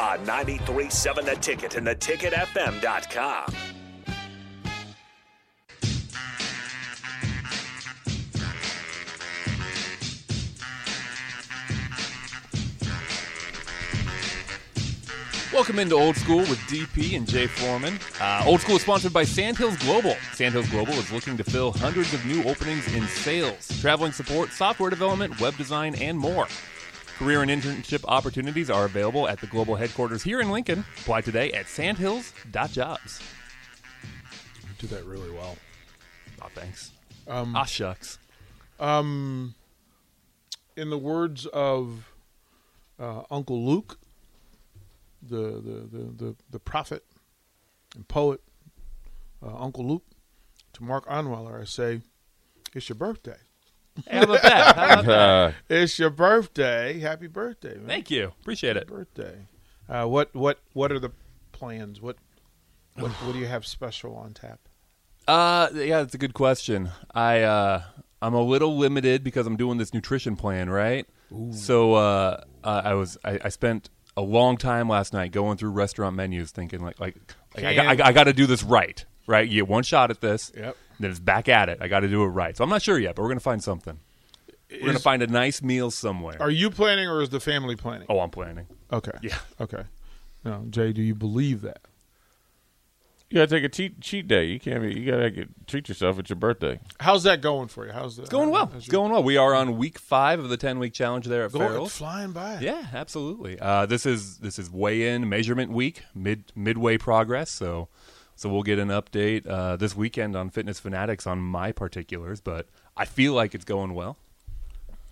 On 93.7 The Ticket and theticketfm.com. Welcome into Old School with DP and Jay Foreman. Uh, Old School is sponsored by Sandhills Global. Sandhills Global is looking to fill hundreds of new openings in sales, traveling support, software development, web design, and more. Career and internship opportunities are available at the global headquarters here in Lincoln. Apply today at sandhills.jobs. You do that really well. Aw, thanks. Um, ah, shucks. um, in the words of uh, Uncle Luke, the, the, the, the, the prophet and poet, uh, Uncle Luke, to Mark Onweiler, I say, it's your birthday. How about that? How about that? Uh, It's your birthday. Happy birthday, man. Thank you. Appreciate it. birthday. Uh, what what what are the plans? What what what do you have special on tap? Uh, yeah, that's a good question. I uh, I'm a little limited because I'm doing this nutrition plan, right? So uh, uh, I was I, I spent a long time last night going through restaurant menus, thinking like like, like I, got, I, I got to do this right, right? You get one shot at this, Yep. Then it's back at it. I got to do it right. So I'm not sure yet, but we're gonna find something. We're gonna Is- find a nice meal somewhere. Are you planning or is the family planning? oh, I'm planning. Okay. Yeah. Okay. No, Jay, do you believe that? you gotta take a cheat cheat day. You can't be. You gotta get, treat yourself It's your birthday. How's that going for you? How's that? It's going well. It's going well. We are on week five of the 10 week challenge there at Go- it's Farrell's. flying by. Yeah, absolutely. Uh, this is this is weigh in measurement week, mid midway progress. So so we'll get an update uh, this weekend on Fitness Fanatics on my particulars, but I feel like it's going well.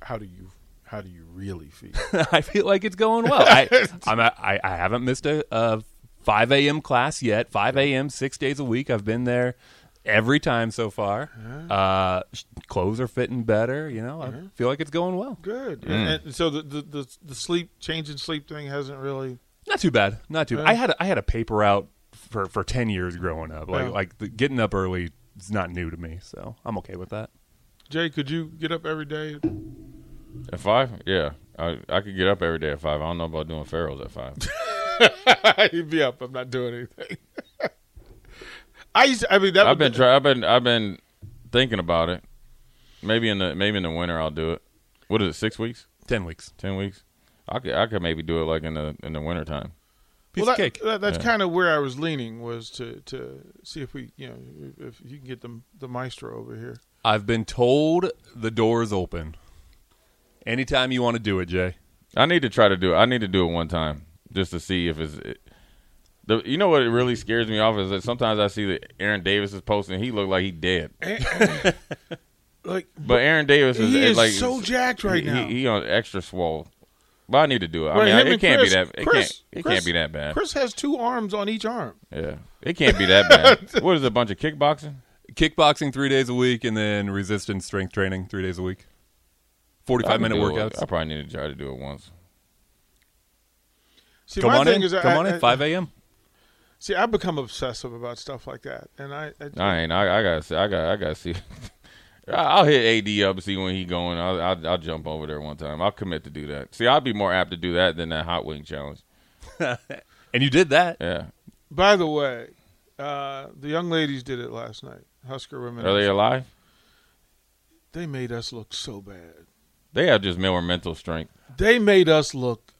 How do you how do you really feel? I feel like it's going well. I I'm a, I, I haven't missed a, a 5 a.m. class yet. 5 a.m. six days a week. I've been there every time so far. Uh, clothes are fitting better. You know, I feel like it's going well. Good. And, and so the, the the the sleep change in sleep thing hasn't really. Not too bad. Not too. Yeah. I had a, I had a paper out for for ten years growing up. Like Yeah. like the, getting up early is not new to me, so I'm okay with that. Jay, could you get up every day? At five, yeah, I I could get up every day at five. I don't know about doing Farrell's at five. You'd be up. I'm not doing anything. I used. To, I mean, that I've would been try, I've been I've been thinking about it. Maybe in the maybe in the winter I'll do it. What is it? Six weeks? Ten weeks. Ten weeks? I could I could maybe do it like in the in the winter time. Piece well, of that, cake. that- that's Yeah. kind of where I was leaning was to to see if we, you know, if you can get the the maestro over here. I've been told the door is open. Anytime you want to do it, Jay. I need to try to do it. I need to do it one time just to see if it's. It, the, you know what it really scares me off is that sometimes I see that Aaron Davis is posting. He looked like he dead, Like, but Aaron Davis is, he is like so jacked right he, now. He, he on extra swole. But I need to do it. I Right, mean, it can't Chris- be that. It Chris- can't. It Chris- can't be that bad. Chris has two arms on each arm. Yeah, it can't be that bad. what is it, a bunch of kickboxing? Kickboxing three days a week, and then resistance strength training three days a week. Forty-five minute do it. workouts. I probably need to try to do it once. See, Come my on thing in. is, Come I- on in. Five a.m. See, I've become obsessive about stuff like that, and I, I, I ain't. I, I gotta see. I got. I gotta see. I'll hit AD up and see when he going. I'll, I'll I'll jump over there one time. I'll commit to do that. See, I'd be more apt to do that than that hot wing challenge. And you did that. Yeah. By the way, uh, the young ladies did it last night. Husker women. Are they alive? They made us look so bad. They have just more mental strength. They made us look.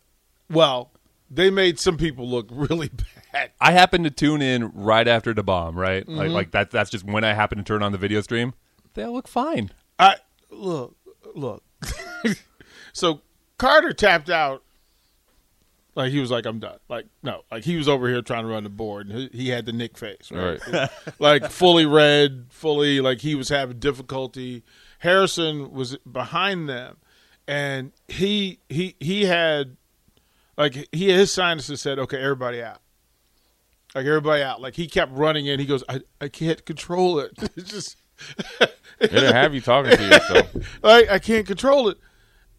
Well, they made some people look really bad. I happened to tune in right after the bomb. Right, Mm-hmm. like like that. That's just when I happened to turn on the video stream. They all look fine. I look, look. so Carter tapped out. Like he was like, I'm done. Like no, like he was over here trying to run the board. And he, he had the Nick face, right? Right. like fully red, fully like he was having difficulty. Harrison was behind them, and he he he had Like he his sinuses said, okay, everybody out. Like everybody out. Like he kept running in. He goes, I, I can't control it. It's just It'll have you talking to yourself. like I can't control it.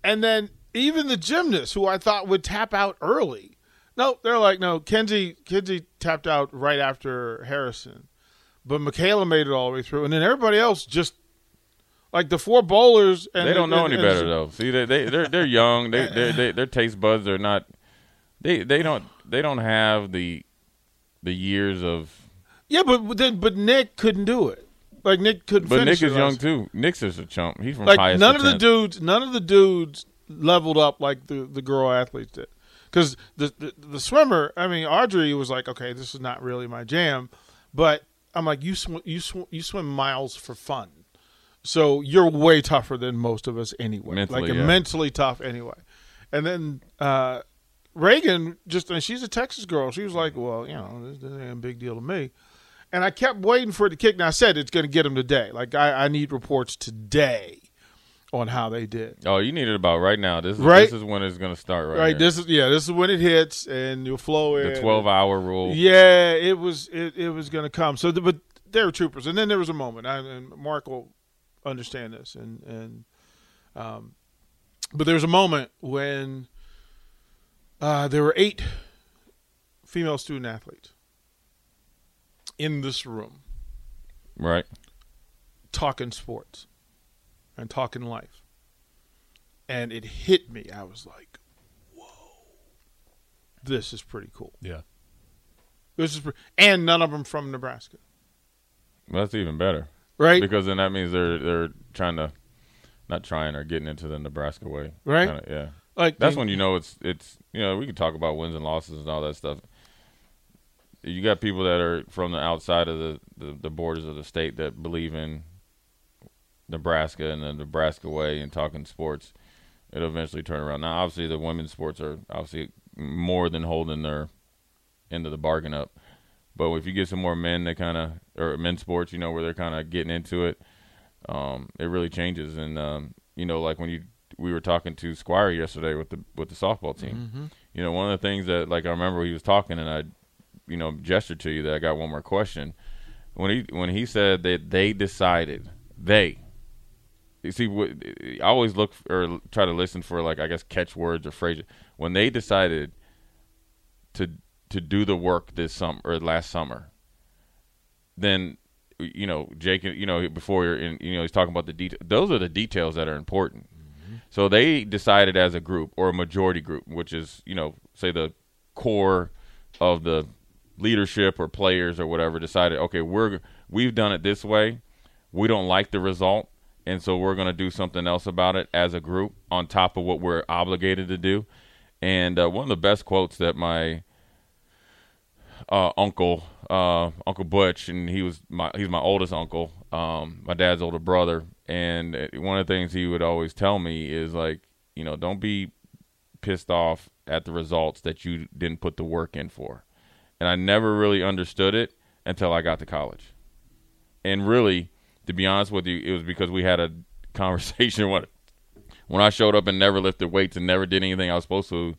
And then even the gymnasts who I thought would tap out early. No, they're like, no, Kenzie Kenzie tapped out right after Harrison. But Michaela made it all the way through. And then everybody else just like the four bowlers and They don't know and- any and- better though. See, they they they're they're young. They they they their taste buds are not. They they don't they don't have the the years of. Yeah, but then but Nick couldn't do it. Like Nick couldn't But Nick is young last- too. Nick's just a chump. He's from like none of the dudes none of the dudes leveled up like the the girl athletes did. Because the, the the swimmer i mean audrey was like okay this is not really my jam. But i'm like you sw- you sw- you swim miles for fun. So you're way tougher than most of us anyway. Mentally, like yeah. mentally tough anyway. And then uh reagan just and she's a texas girl. She was like well you know this, this ain't a big deal to me and I kept waiting for it to kick. Now I said it's going to get them today. Like I, I need reports today on how they did. Oh, you need it about right now. This is Right? this is when it's gonna start right. Right. here. This is yeah. This is when it hits and you'll flow in. the twelve hour rule. Yeah, it was it, it was going to come. So, the, but they were troopers, and then there was a moment, I, and Mark will understand this, and and um, but there was a moment when uh, there were eight female student athletes in this room Right. talking sports and talking life, and it hit me. I was like, "Whoa, this is pretty cool." Yeah. This is, pre- and none of them from Nebraska, That's even better right? because then that means they're they're trying to, not trying or getting into the Nebraska way. Right. Kinda, yeah. like That's when you know it's it's you know we can talk about wins and losses and all that stuff. You got people that are from the outside of the, the, the borders of the state that believe in Nebraska and the Nebraska way and talking sports. It'll eventually turn around. Now, obviously, the women's sports are obviously more than holding their end of the bargain up. But if you get some more men that kind of or men's sports, you know, where they're kind of getting into it, um, it really changes. And um, you know, like when you we were talking to Squire yesterday with the with the softball team. You know, one of the things that like I remember he was talking and I, you know, gesture to you that I got one more question. When he when he said that they decided they. You see, I always look or try to listen for like I guess catchwords or phrases. When they decided to to do the work this summer or last summer, then you know Jake, you know before you're in, you know he's talking about the details. Those are the details that are important. Mm-hmm. So they decided as a group or a majority group, which is you know say the core of the leadership or players or whatever, decided okay we're we've done it this way. We don't like the result, and so we're going to do something else about it as a group on top of what we're obligated to do. And uh, one of the best quotes that my uh, uncle, uh, Uncle Butch, and he was my he's my oldest uncle, um, my dad's older brother, and uh, one of the things he would always tell me is like, you know, don't be pissed off at the results that you didn't put the work in for. And I never really understood it until I got to college. And really, to be honest with you, it was because we had a conversation when when I showed up and never lifted weights and never did anything I was supposed to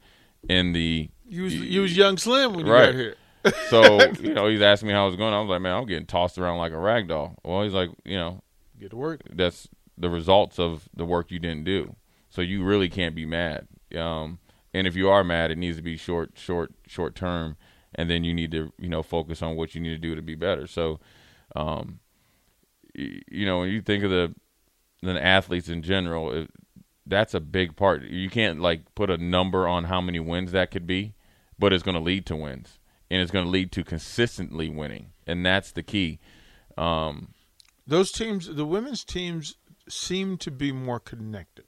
in the you was you was young Slim when you Right. got here. so you know he's asking me how it was going. I was like, man, I'm getting tossed around like a rag doll. Well, he's like, you know, Get to work. that's the results of the work you didn't do. So you really can't be mad. Um, and if you are mad, it needs to be short, short, short term, and then you need to, you know, focus on what you need to do to be better. So, um, you know, when you think of the the athletes in general, it, that's a big part. You can't like put a number on how many wins that could be, but it's going to lead to wins, and it's going to lead to consistently winning, and that's the key. Um, Those teams, the women's teams, seem to be more connected,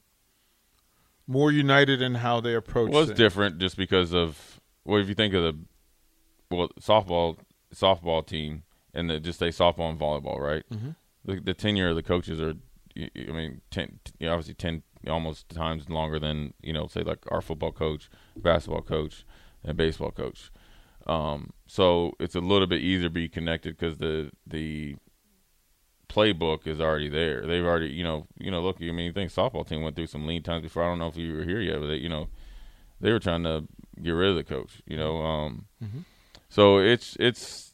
more united in how they approach. Well, it's things. different just because of well, if you think of the well softball softball team and the, just say softball and volleyball, right? Mm-hmm. The, the tenure of the coaches are, I mean, ten, you know, obviously ten almost times longer than you know, say like our football coach, basketball coach, and baseball coach. Um, so it's a little bit easier to be connected because the the playbook is already there. They've already, you know, you know. Look, I mean, you think softball team went through some lean times before. I don't know if you were here yet, but they, you know, they were trying to get rid of the coach. You know, um, so it's it's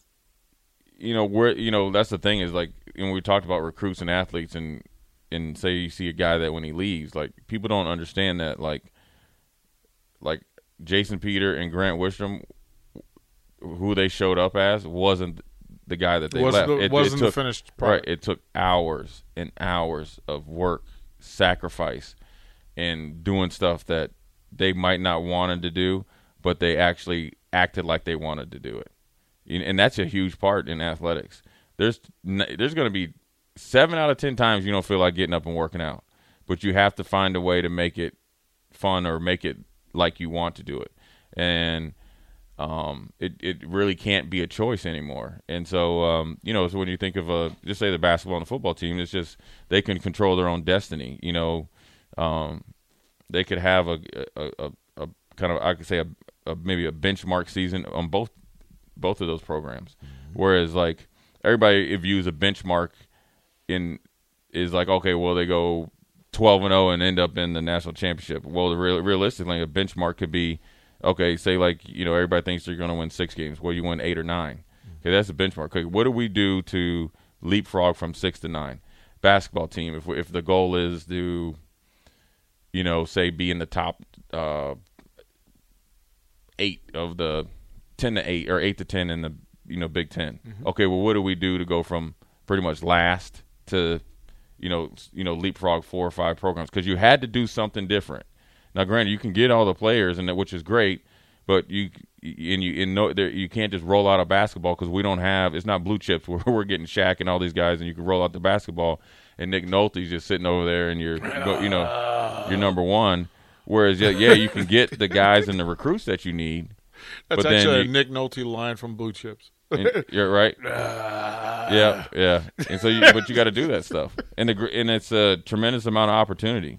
you know where you know that's the thing is like when we talked about recruits and athletes and and say you see a guy that when he leaves like people don't understand that like like Jason Peter and Grant Wistrom who they showed up as wasn't the guy that they wasn't left. the, It- it wasn't the took- finished Right. It took hours and hours of work, sacrifice, and doing stuff that they might not wanted to do, but they actually acted like they wanted to do it. And that's a huge part in athletics. There's there's going to be seven out of ten times you don't feel like getting up and working out, but you have to find a way to make it fun or make it like you want to do it. And um, it it really can't be a choice anymore. And so, um, you know, so when you think of a just say the basketball and the football team, it's just they can control their own destiny. You know, um, they could have a a, a, a kind of I could say a, a maybe a benchmark season on both both of those programs, whereas like everybody views a benchmark in is like okay, well they go twelve and zero and end up in the national championship. Well, the real, realistically, a benchmark could be okay. Say like you know everybody thinks they're going to win six games. Well, you win eight or nine. Okay, that's a benchmark. Okay, what do we do to leapfrog from six to nine? Basketball team. If if the goal is to, you know, say be in the top uh, eight of the ten to eight or eight to ten in the you know Big 10 mm-hmm. Okay, well, what do we do to go from pretty much last to you know you know leapfrog four or five programs because you had to do something different. Now, granted, you can get all the players and that, which is great, but you and you and no, there, you can't just roll out a basketball because we don't have it's not blue chips where we're getting Shaq and all these guys and you can roll out the basketball and Nick Nolte's just sitting over there and you're you know you're number one. Whereas yeah, yeah, you can get the guys and the recruits that you need. That's but then actually a Nick Nolte line from Blue Chips. And- you're right. Ah. yeah, yeah. And so, you, but you got to do that stuff, and the and it's a tremendous amount of opportunity,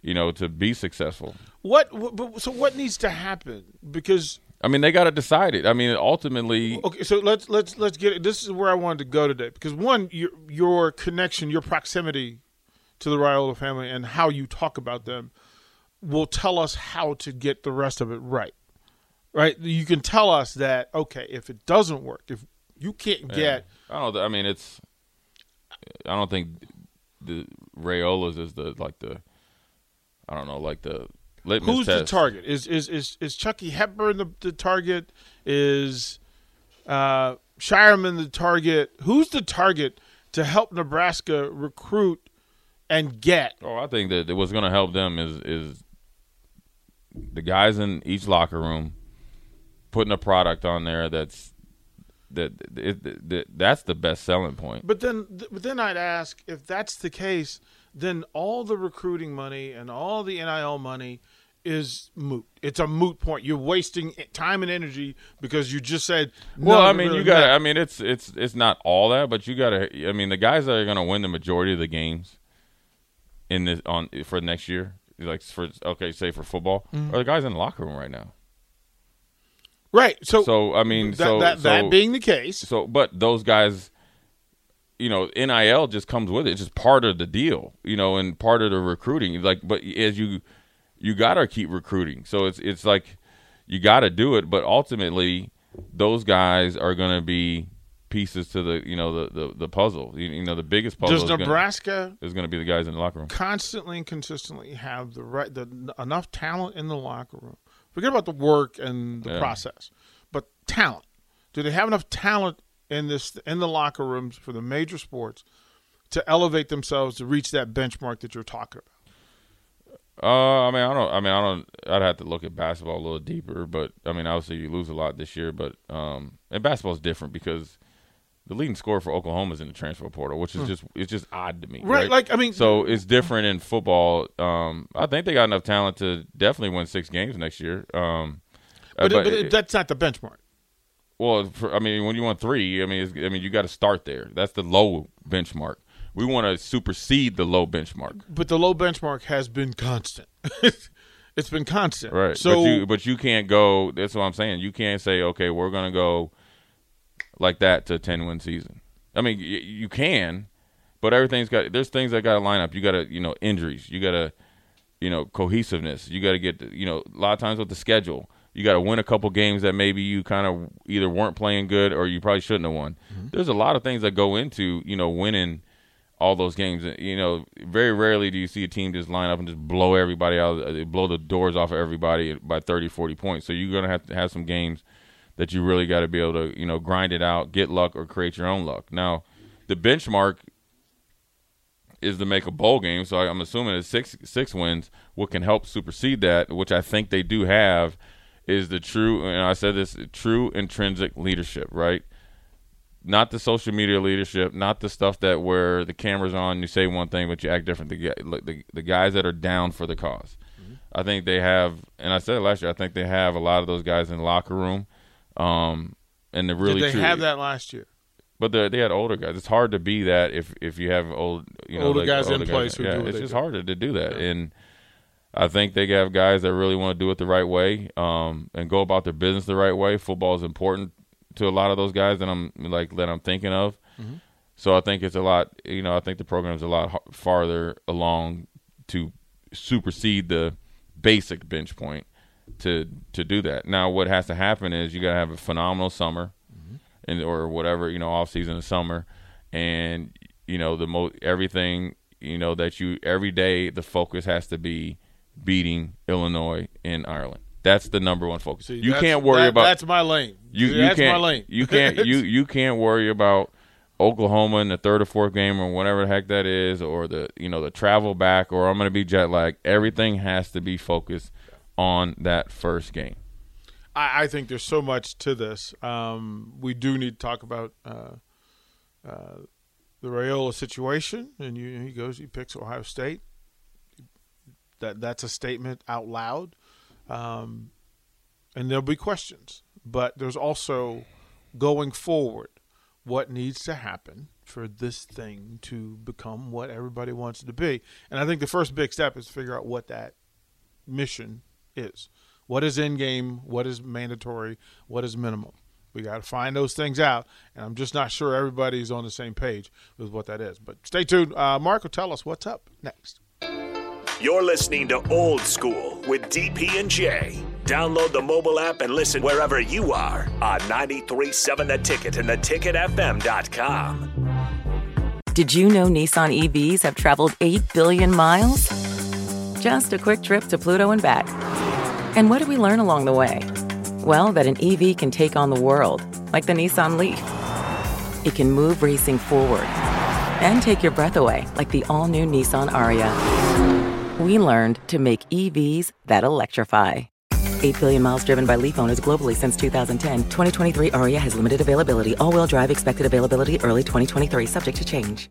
you know, to be successful. What, what? but- So what needs to happen? Because I mean, they got to decide it. I mean, ultimately, okay, so let's let's let's get it. This is where I wanted to go today because one, your your connection, your proximity to the Raiola family, and how you talk about them will tell us how to get the rest of it right. Right? You can tell us that okay, if it doesn't work, if you can't get I don't. I mean, it's. I don't think the Raiola's is the like the. I don't know, like the litmus Who's the target? Is is is is Chucky Hepburn the, the target? Is uh, Shireman the target? Who's the target to help Nebraska recruit and get? Oh, I think that what's going to help them is is the guys in each locker room putting a product on there that's that, it, that that's the best selling point. But then, but then I'd ask if that's the case, then all the recruiting money and all the NIL money is moot. It's a moot point. You're wasting time and energy because you just said. Well, I mean, really you got. I mean, it's it's it's not all that, but you got to. I mean, the guys that are going to win the majority of the games in this on for next year, like for okay, say for football, Mm-hmm. are the guys in the locker room right now. right. So, So I mean, that, so that, so, that being the case, So, but those guys, you know, NIL just comes with it. It's just part of the deal, you know, and part of the recruiting. Like, but as you, you gotta keep recruiting. So it's it's like you gotta do it. But ultimately, those guys are gonna be pieces to the you know the the, the puzzle. You, you know, the biggest puzzle does is gonna, Nebraska is gonna be the guys in the locker room. constantly and consistently have the right the enough talent in the locker room. Forget about the work and the Yeah. process, but talent. Do they have enough talent in this in the locker rooms for the major sports to elevate themselves to reach that benchmark that you're talking about? Uh, I mean, I don't. I mean, I don't. I'd have to look at basketball a little deeper, but I mean, obviously you lose a lot this year, but um, and basketball is different because the leading scorer for Oklahoma is in the transfer portal, which is just it's just odd to me. Hmm. Right, Right, like, I mean- so it's different in football. Um, I think they got enough talent to definitely win six games next year. Um, uh, But, but, it- that's not the benchmark. well, for, I mean, when you want three, I mean, it's, I mean, you got to start there. That's the low benchmark. We want to supersede the low benchmark. But the low benchmark has been constant. it's been constant. Right. So but you but you can't go that's what I'm saying. You can't say, okay, we're gonna go like that to a ten win season. I mean, y- you can, but everything's got there's things that gotta line up. You gotta, you know, injuries, you gotta you know, cohesiveness. You gotta get you know, a lot of times with the schedule. You got to win a couple games that maybe you kind of either weren't playing good or you probably shouldn't have won. Mm-hmm. There's a lot of things that go into you know winning all those games. You know, very rarely do you see a team just line up and just blow everybody out, uh, blow the doors off of everybody by 30, 40 points. So you're going to have to have some games that you really got to be able to, you know, grind it out, get luck, or create your own luck. Now, the benchmark is to make a bowl game. So I'm assuming it's six six wins. What can help supersede that, which I think they do have, is the true. And I said this: true intrinsic leadership, right? not the social media leadership, not the stuff that where the camera's on, you say one thing but you act different. The the, the guys that are down for the because mm-hmm. I think they have, and I said last year, I think they have a lot of those guys in the locker room. Um, and the really Did they true, have that last year. But they had older guys. It's hard to be that if if you have old you know older like guys older in place. yeah, it's just do. harder to do that. Yeah. And I think they have guys that really want to do it the right way um, and go about their business the right way. Football is important to a lot of those guys that I'm like that I'm thinking of. Mm-hmm. So I think it's a lot. You know, I think the program's a lot farther along to supersede the basic bench point to to do that. Now, what has to happen is you got to have a phenomenal summer, mm-hmm. and or whatever you know off season of summer, and you know the most everything you know that you every day the focus has to be beating Illinois in Ireland. That's the number one focus. See, you can't worry that, about. That's my lane. You, See, you that's can't, my lane. you can't. You you can't worry about Oklahoma in the third or fourth game or whatever the heck that is, or the you know the travel back, or I'm going to be jet lagged. Everything has to be focused on that first game. I, I think there's so much to this. Um, we do need to talk about uh, uh, the Raiola situation, and you, he goes, he picks Ohio State. That that's a statement out loud. Um, and there'll be questions, but there's also going forward what needs to happen for this thing to become what everybody wants it to be. And I think the first big step is to figure out what that mission is. What is in game? What is mandatory? What is minimum? We got to find those things out, and I'm just not sure everybody's on the same page with what that is. But stay tuned. Uh, Mark will tell us what's up next. You're listening to Old School with DP and J. Download the mobile app and listen wherever you are on 93.7 The Ticket and theticketfm.com. Did you know Nissan EVs have traveled 8 billion miles? Just a quick trip to Pluto and back. And what did we learn along the way? Well, that an EV can take on the world, like the Nissan Leaf. It can move racing forward and take your breath away, like the all new Nissan Ariya. we learned to make EVs that electrify. 8 billion miles driven by Leaf owners globally since 2010. 2023 Ariya has limited availability. All wheel drive expected availability early 2023, subject to change.